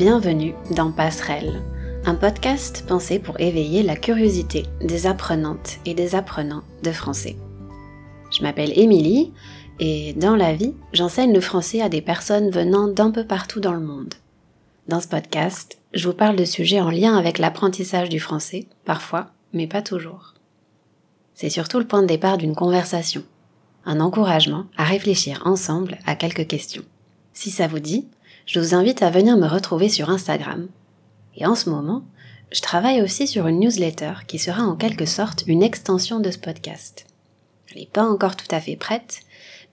Bienvenue dans Passerelle, un podcast pensé pour éveiller la curiosité des apprenantes et des apprenants de français. Je m'appelle Émilie et dans la vie, j'enseigne le français à des personnes venant d'un peu partout dans le monde. Dans ce podcast, je vous parle de sujets en lien avec l'apprentissage du français, parfois, mais pas toujours. C'est surtout le point de départ d'une conversation, un encouragement à réfléchir ensemble à quelques questions. Si ça vous dit, je vous invite à venir me retrouver sur Instagram. Et en ce moment, je travaille aussi sur une newsletter qui sera en quelque sorte une extension de ce podcast. Elle n'est pas encore tout à fait prête,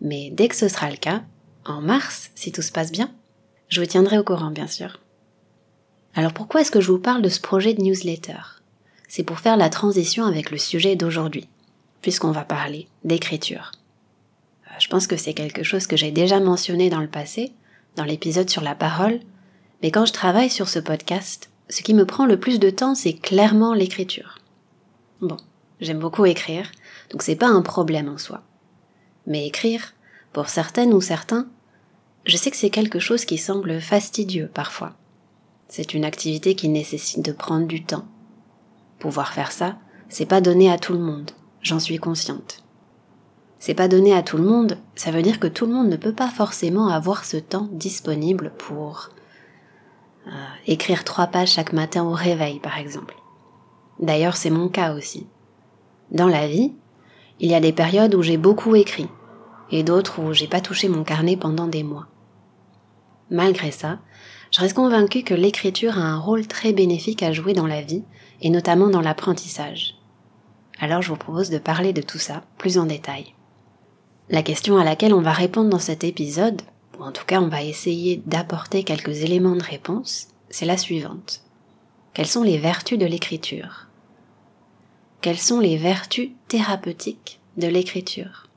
mais dès que ce sera le cas, en mars, si tout se passe bien, je vous tiendrai au courant bien sûr. Alors pourquoi est-ce que je vous parle de ce projet de newsletter? C'est pour faire la transition avec le sujet d'aujourd'hui, puisqu'on va parler d'écriture. Euh, je pense que c'est quelque chose que j'ai déjà mentionné dans le passé, dans l'épisode sur la parole, mais quand je travaille sur ce podcast, ce qui me prend le plus de temps, c'est clairement l'écriture. Bon, j'aime beaucoup écrire, donc c'est pas un problème en soi. Mais écrire, pour certaines ou certains, je sais que c'est quelque chose qui semble fastidieux parfois. C'est une activité qui nécessite de prendre du temps. Pouvoir faire ça, c'est pas donné à tout le monde, j'en suis consciente c'est pas donné à tout le monde, ça veut dire que tout le monde ne peut pas forcément avoir ce temps disponible pour euh, écrire trois pages chaque matin au réveil, par exemple. D'ailleurs, c'est mon cas aussi. Dans la vie, il y a des périodes où j'ai beaucoup écrit, et d'autres où j'ai pas touché mon carnet pendant des mois. Malgré ça, je reste convaincue que l'écriture a un rôle très bénéfique à jouer dans la vie, et notamment dans l'apprentissage. Alors je vous propose de parler de tout ça plus en détail. La question à laquelle on va répondre dans cet épisode, ou en tout cas on va essayer d'apporter quelques éléments de réponse, c'est la suivante. Quelles sont les vertus de l'écriture? Quelles sont les vertus thérapeutiques de l'écriture?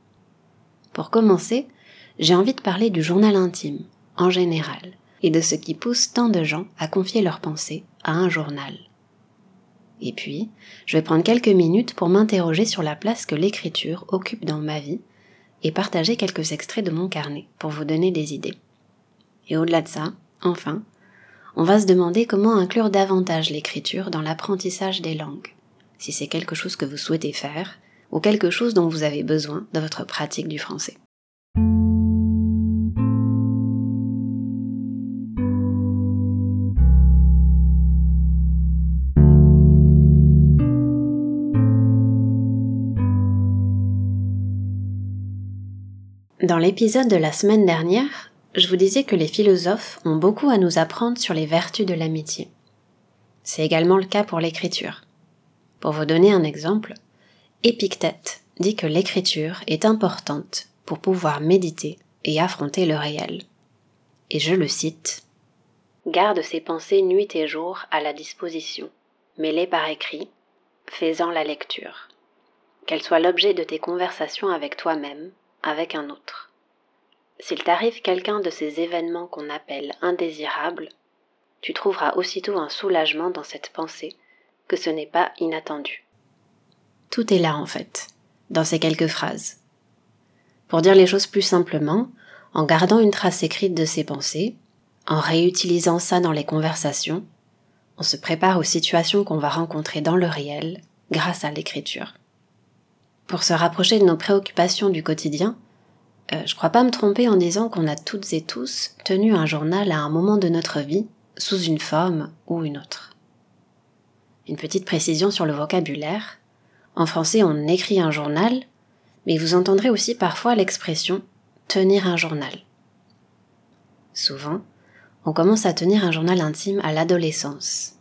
Pour commencer, j'ai envie de parler du journal intime, en général, et de ce qui pousse tant de gens à confier leurs pensées à un journal. Et puis, je vais prendre quelques minutes pour m'interroger sur la place que l'écriture occupe dans ma vie et partager quelques extraits de mon carnet pour vous donner des idées. Et au-delà de ça, enfin, on va se demander comment inclure davantage l'écriture dans l'apprentissage des langues, si c'est quelque chose que vous souhaitez faire ou quelque chose dont vous avez besoin dans votre pratique du français. L'épisode de la semaine dernière, je vous disais que les philosophes ont beaucoup à nous apprendre sur les vertus de l'amitié. C'est également le cas pour l'écriture. Pour vous donner un exemple, Épictète dit que l'écriture est importante pour pouvoir méditer et affronter le réel. Et je le cite Garde ses pensées nuit et jour à la disposition, mets-les par écrit, fais-en la lecture. Qu'elle soit l'objet de tes conversations avec toi-même, avec un autre. S'il t'arrive quelqu'un de ces événements qu'on appelle indésirables, tu trouveras aussitôt un soulagement dans cette pensée que ce n'est pas inattendu. Tout est là en fait, dans ces quelques phrases. Pour dire les choses plus simplement, en gardant une trace écrite de ces pensées, en réutilisant ça dans les conversations, on se prépare aux situations qu'on va rencontrer dans le réel grâce à l'écriture. Pour se rapprocher de nos préoccupations du quotidien, euh, je crois pas me tromper en disant qu'on a toutes et tous tenu un journal à un moment de notre vie, sous une forme ou une autre. Une petite précision sur le vocabulaire. En français, on écrit un journal, mais vous entendrez aussi parfois l'expression tenir un journal. Souvent, on commence à tenir un journal intime à l'adolescence.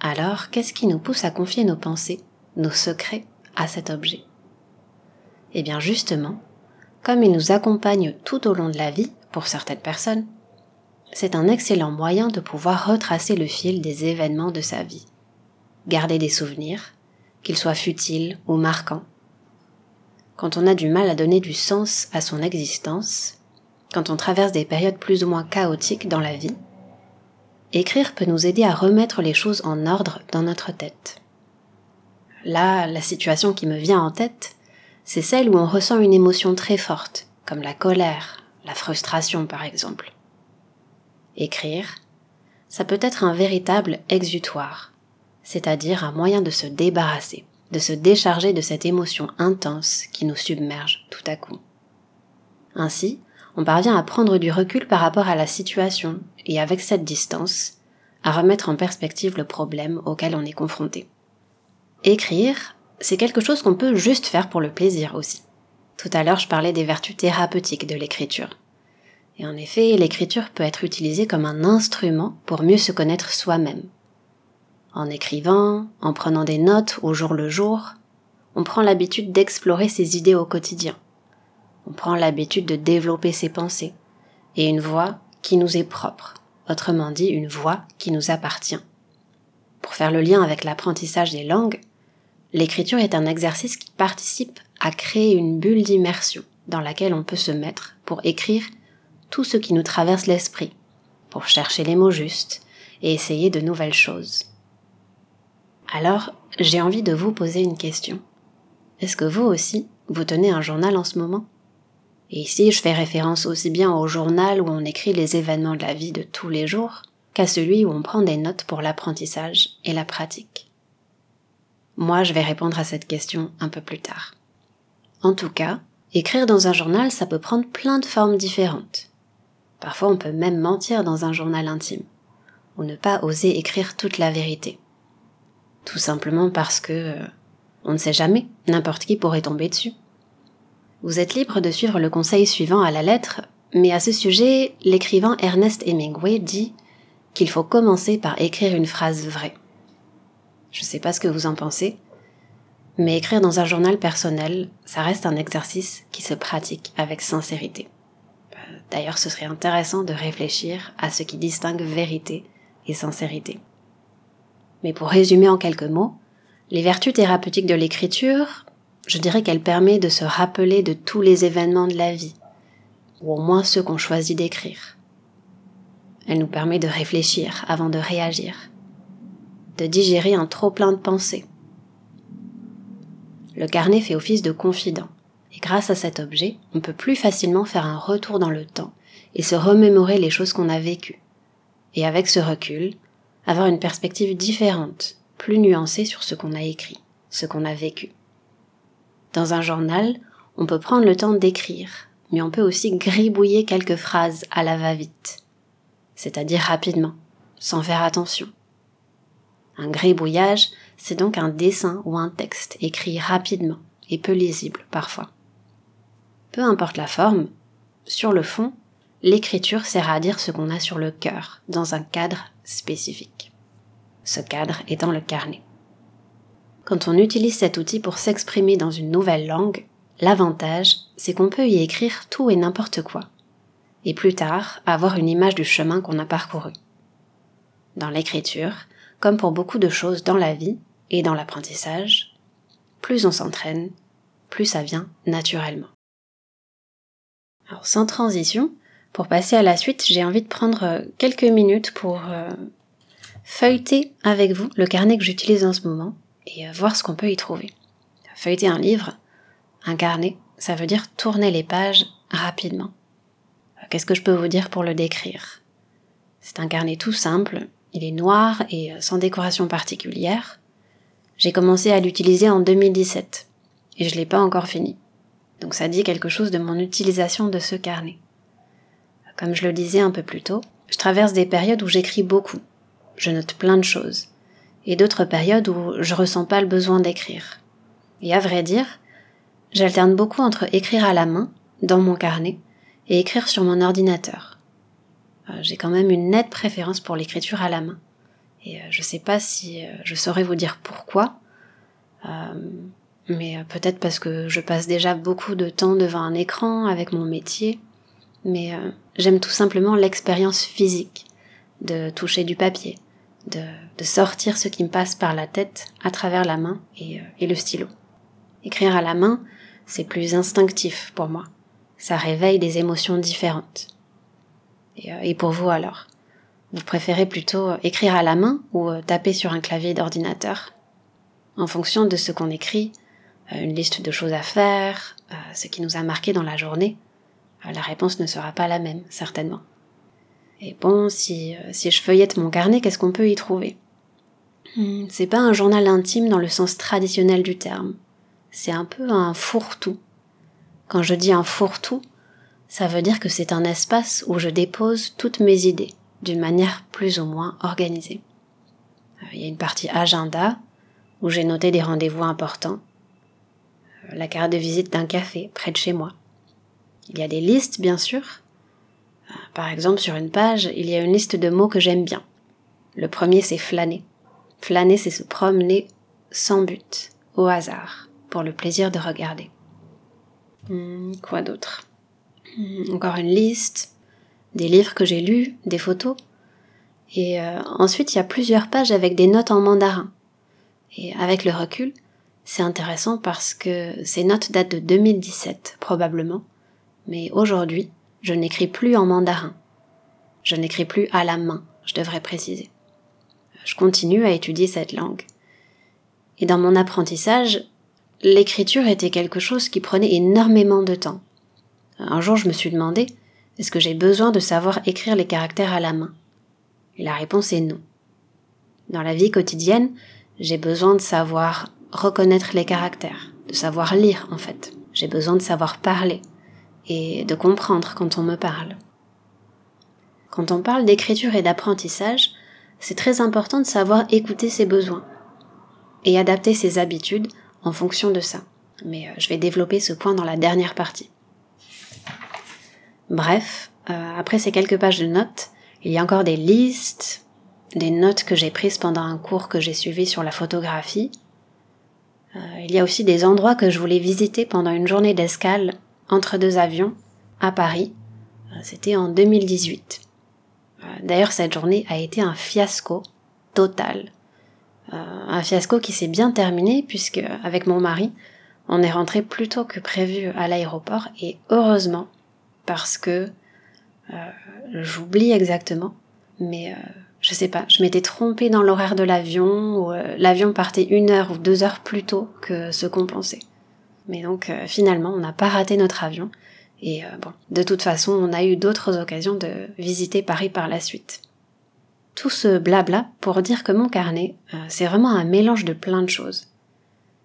Alors, qu'est-ce qui nous pousse à confier nos pensées, nos secrets à cet objet? Eh bien justement, comme il nous accompagne tout au long de la vie, pour certaines personnes, c'est un excellent moyen de pouvoir retracer le fil des événements de sa vie, garder des souvenirs, qu'ils soient futiles ou marquants. Quand on a du mal à donner du sens à son existence, quand on traverse des périodes plus ou moins chaotiques dans la vie, écrire peut nous aider à remettre les choses en ordre dans notre tête. Là, la situation qui me vient en tête, c'est celle où on ressent une émotion très forte, comme la colère, la frustration par exemple. Écrire, ça peut être un véritable exutoire, c'est-à-dire un moyen de se débarrasser, de se décharger de cette émotion intense qui nous submerge tout à coup. Ainsi, on parvient à prendre du recul par rapport à la situation et avec cette distance, à remettre en perspective le problème auquel on est confronté. Écrire, c'est quelque chose qu'on peut juste faire pour le plaisir aussi. Tout à l'heure, je parlais des vertus thérapeutiques de l'écriture. Et en effet, l'écriture peut être utilisée comme un instrument pour mieux se connaître soi-même. En écrivant, en prenant des notes au jour le jour, on prend l'habitude d'explorer ses idées au quotidien. On prend l'habitude de développer ses pensées et une voix qui nous est propre, autrement dit une voix qui nous appartient. Pour faire le lien avec l'apprentissage des langues, l'écriture est un exercice qui participe à créer une bulle d'immersion dans laquelle on peut se mettre pour écrire tout ce qui nous traverse l'esprit, pour chercher les mots justes et essayer de nouvelles choses. Alors, j'ai envie de vous poser une question. Est-ce que vous aussi, vous tenez un journal en ce moment? Et ici, je fais référence aussi bien au journal où on écrit les événements de la vie de tous les jours qu'à celui où on prend des notes pour l'apprentissage et la pratique? Moi, je vais répondre à cette question un peu plus tard. En tout cas, écrire dans un journal, ça peut prendre plein de formes différentes. Parfois on peut même mentir dans un journal intime, ou ne pas oser écrire toute la vérité. Tout simplement parce que euh, on ne sait jamais, n'importe qui pourrait tomber dessus. Vous êtes libre de suivre le conseil suivant à la lettre, mais à ce sujet, l'écrivain Ernest Hemingway dit qu'il faut commencer par écrire une phrase vraie. Je ne sais pas ce que vous en pensez, mais écrire dans un journal personnel, ça reste un exercice qui se pratique avec sincérité. D'ailleurs, ce serait intéressant de réfléchir à ce qui distingue vérité et sincérité. Mais pour résumer en quelques mots, les vertus thérapeutiques de l'écriture, je dirais qu'elle permet de se rappeler de tous les événements de la vie, ou au moins ceux qu'on choisit d'écrire. Elle nous permet de réfléchir avant de réagir, de digérer un trop plein de pensées. Le carnet fait office de confident. Et grâce à cet objet, on peut plus facilement faire un retour dans le temps et se remémorer les choses qu'on a vécues. Et avec ce recul, avoir une perspective différente, plus nuancée sur ce qu'on a écrit, ce qu'on a vécu. Dans un journal, on peut prendre le temps d'écrire, mais on peut aussi gribouiller quelques phrases à la va-vite, c'est-à-dire rapidement, sans faire attention. Un gribouillage, c'est donc un dessin ou un texte écrit rapidement et peu lisible parfois. Peu importe la forme, sur le fond, l'écriture sert à dire ce qu'on a sur le cœur, dans un cadre spécifique. Ce cadre étant le carnet. Quand on utilise cet outil pour s'exprimer dans une nouvelle langue, l'avantage, c'est qu'on peut y écrire tout et n'importe quoi, et plus tard avoir une image du chemin qu'on a parcouru. Dans l'écriture, comme pour beaucoup de choses dans la vie et dans l'apprentissage, plus on s'entraîne, plus ça vient naturellement. Alors sans transition, pour passer à la suite, j'ai envie de prendre euh, quelques minutes pour euh, feuilleter avec vous le carnet que j'utilise en ce moment et euh, voir ce qu'on peut y trouver. Feuilleter un livre, un carnet, ça veut dire tourner les pages rapidement. Qu'est-ce que je peux vous dire pour le décrire? C'est un carnet tout simple, il est noir et sans décoration particulière. J'ai commencé à l'utiliser en 2017 et je l'ai pas encore fini. Donc ça dit quelque chose de mon utilisation de ce carnet. Comme je le disais un peu plus tôt, je traverse des périodes où j'écris beaucoup. Je note plein de choses. Et d'autres périodes où je ressens pas le besoin d'écrire. Et à vrai dire, j'alterne beaucoup entre écrire à la main, dans mon carnet, et écrire sur mon ordinateur. Euh, j'ai quand même une nette préférence pour l'écriture à la main. Et euh, je sais pas si euh, je saurais vous dire pourquoi mais peut-être parce que je passe déjà beaucoup de temps devant un écran avec mon métier, mais j'aime tout simplement l'expérience physique de toucher du papier, de, sortir ce qui me passe par la tête à travers la main et, le stylo. Écrire à la main, c'est plus instinctif pour moi. Ça réveille des émotions différentes. Et pour vous alors? Vous préférez plutôt écrire à la main ou taper sur un clavier d'ordinateur? En fonction de ce qu'on écrit, euh, une liste de choses à faire, euh, ce qui nous a marqué dans la journée, euh, la réponse ne sera pas la même, certainement. Et bon, si, euh, si je feuillette mon carnet, qu'est-ce qu'on peut y trouver? Hmm, C'est pas un journal intime dans le sens traditionnel du terme. C'est un peu un fourre-tout. Quand je dis un fourre-tout, ça veut dire que c'est un espace où je dépose toutes mes idées, d'une manière plus ou moins organisée. Euh, il y a une partie agenda, où j'ai noté des rendez-vous importants, euh, la carte de visite d'un café près de chez moi. Il y a des listes, bien sûr, par exemple, sur une page, il y a une liste de mots que j'aime bien. Le premier, c'est flâner. Flâner, c'est se promener sans but, au hasard, pour le plaisir de regarder. Hmm, quoi d'autre? Encore une liste, des livres que j'ai lus, des photos. Et euh, ensuite, il y a plusieurs pages avec des notes en mandarin. Et avec le recul, c'est intéressant parce que ces notes datent de 2017, probablement. Mais aujourd'hui, je n'écris plus en mandarin. Je n'écris plus à la main, je devrais préciser. Je continue à étudier cette langue. Et dans mon apprentissage, l'écriture était quelque chose qui prenait énormément de temps. Un jour, je me suis demandé, est-ce que j'ai besoin de savoir écrire les caractères à la main? Et la réponse est non. Dans la vie quotidienne, j'ai besoin de savoir reconnaître les caractères, de savoir lire en fait. J'ai besoin de savoir parler, et de comprendre quand on me parle. Quand on parle d'écriture et d'apprentissage, c'est très important de savoir écouter ses besoins et adapter ses habitudes en fonction de ça. Mais euh, je vais développer ce point dans la dernière partie. Bref, euh, après ces quelques pages de notes, il y a encore des listes, des notes que j'ai prises pendant un cours que j'ai suivi sur la photographie. Euh, il y a aussi des endroits que je voulais visiter pendant une journée d'escale entre deux avions à Paris. Euh, c'était en 2018. Euh, d'ailleurs, cette journée a été un fiasco total. Un fiasco qui s'est bien terminé puisque, avec mon mari, on est rentré plus tôt que prévu à l'aéroport et heureusement parce que j'oublie exactement, mais je sais pas, je m'étais trompée dans l'horaire de l'avion ou l'avion partait une heure ou deux heures plus tôt que ce qu'on pensait. Mais donc euh, finalement, on n'a pas raté notre avion. Et euh, bon, de toute façon, on a eu d'autres occasions de visiter Paris par la suite. Tout ce blabla pour dire que mon carnet, euh, c'est vraiment un mélange de plein de choses.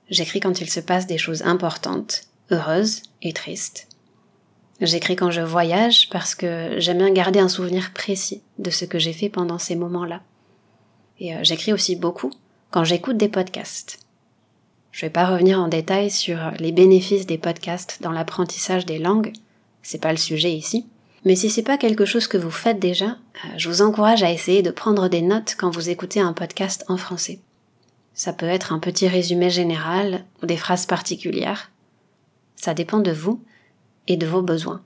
J'écris quand il se passe des choses importantes, heureuses et tristes. J'écris quand je voyage parce que j'aime bien garder un souvenir précis de ce que j'ai fait pendant ces moments-là. Et j'écris aussi beaucoup quand j'écoute des podcasts. Je vais pas revenir en détail sur les bénéfices des podcasts dans l'apprentissage des langues, c'est pas le sujet ici. Mais si c'est pas quelque chose que vous faites déjà, euh, je vous encourage à essayer de prendre des notes quand vous écoutez un podcast en français. Ça peut être un petit résumé général ou des phrases particulières. Ça dépend de vous et de vos besoins.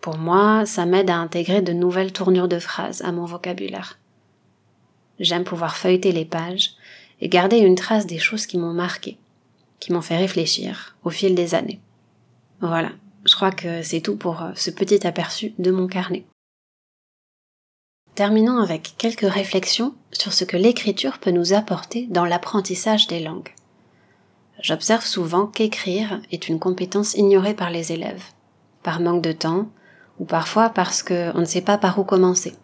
Pour moi, ça m'aide à intégrer de nouvelles tournures de phrases à mon vocabulaire. J'aime pouvoir feuilleter les pages et garder une trace des choses qui m'ont marqué, qui m'ont fait réfléchir au fil des années. Voilà, je crois que c'est tout pour euh, ce petit aperçu de mon carnet. Terminons avec quelques réflexions sur ce que l'écriture peut nous apporter dans l'apprentissage des langues. J'observe souvent qu'écrire est une compétence ignorée par les élèves, par manque de temps, ou parfois parce qu'on ne sait pas par où commencer.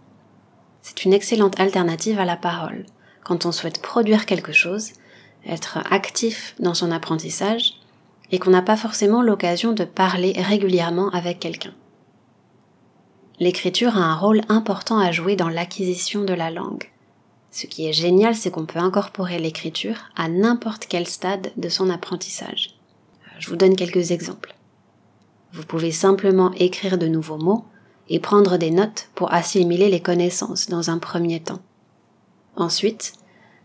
C'est une excellente alternative à la parole, quand on souhaite produire quelque chose, être actif dans son apprentissage, et qu'on n'a pas forcément l'occasion de parler régulièrement avec quelqu'un. L'écriture a un rôle important à jouer dans l'acquisition de la langue. Ce qui est génial, c'est qu'on peut incorporer l'écriture à n'importe quel stade de son apprentissage. Je vous donne quelques exemples. Vous pouvez simplement écrire de nouveaux mots et prendre des notes pour assimiler les connaissances dans un premier temps. Ensuite,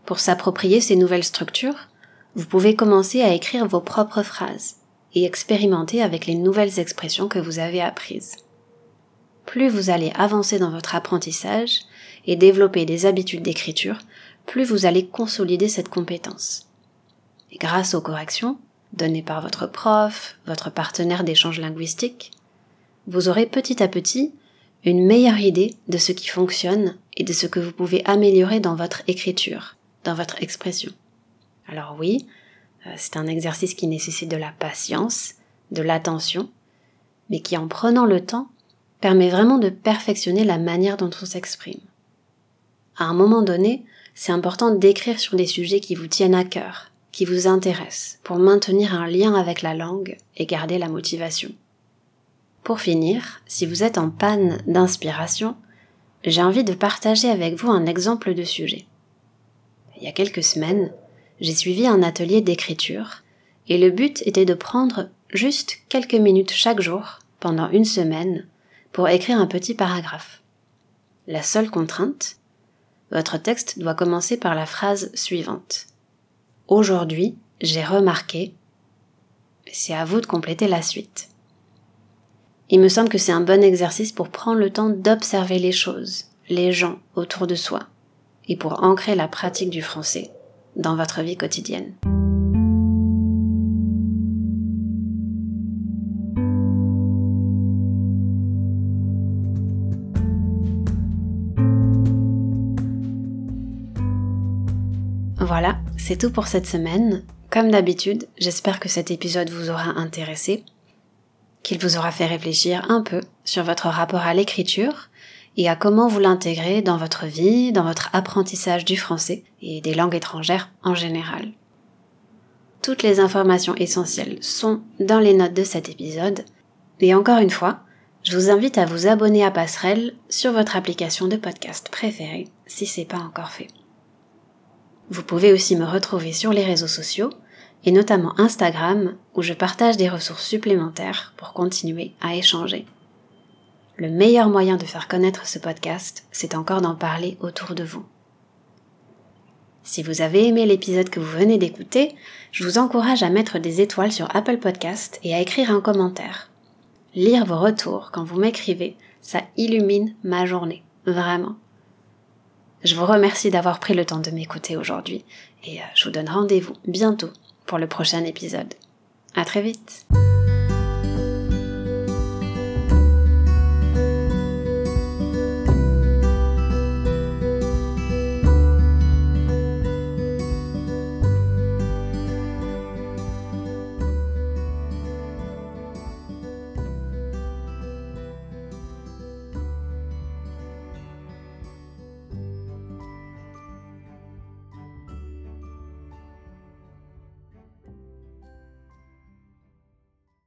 pour s'approprier ces nouvelles structures, vous pouvez commencer à écrire vos propres phrases et expérimenter avec les nouvelles expressions que vous avez apprises. Plus vous allez avancer dans votre apprentissage et développer des habitudes d'écriture, plus vous allez consolider cette compétence. Grâce aux corrections données par votre prof, votre partenaire d'échange linguistique, vous aurez petit à petit une meilleure idée de ce qui fonctionne et de ce que vous pouvez améliorer dans votre écriture, dans votre expression. Alors oui, euh, c'est un exercice qui nécessite de la patience, de l'attention, mais qui en prenant le temps permet vraiment de perfectionner la manière dont on s'exprime. À un moment donné, c'est important d'écrire sur des sujets qui vous tiennent à cœur, qui vous intéressent, pour maintenir un lien avec la langue et garder la motivation. Pour finir, si vous êtes en panne d'inspiration, j'ai envie de partager avec vous un exemple de sujet. Il y a quelques semaines, j'ai suivi un atelier d'écriture et le but était de prendre juste quelques minutes chaque jour pendant une semaine pour écrire un petit paragraphe. La seule contrainte, votre texte doit commencer par la phrase suivante. Aujourd'hui, j'ai remarqué. C'est à vous de compléter la suite. Il me semble que c'est un bon exercice pour prendre le temps d'observer les choses, les gens autour de soi, et pour ancrer la pratique du français dans votre vie quotidienne. Voilà, c'est tout pour cette semaine. Comme d'habitude, j'espère que cet épisode vous aura intéressé, qu'il vous aura fait réfléchir un peu sur votre rapport à l'écriture et à comment vous l'intégrer dans votre vie, dans votre apprentissage du français et des langues étrangères en général. Toutes les informations essentielles sont dans les notes de cet épisode. Et encore une fois, je vous invite à vous abonner à Passerelle sur votre application de podcast préférée si c'est pas encore fait. Vous pouvez aussi me retrouver sur les réseaux sociaux, et notamment Instagram, où je partage des ressources supplémentaires pour continuer à échanger. Le meilleur moyen de faire connaître ce podcast, c'est encore d'en parler autour de vous. Si vous avez aimé l'épisode que vous venez d'écouter, je vous encourage à mettre des étoiles sur Apple Podcast et à écrire un commentaire. Lire vos retours quand vous m'écrivez, ça illumine ma journée, vraiment. Je vous remercie d'avoir pris le temps de m'écouter aujourd'hui et euh, je vous donne rendez-vous bientôt pour le prochain épisode. À très vite!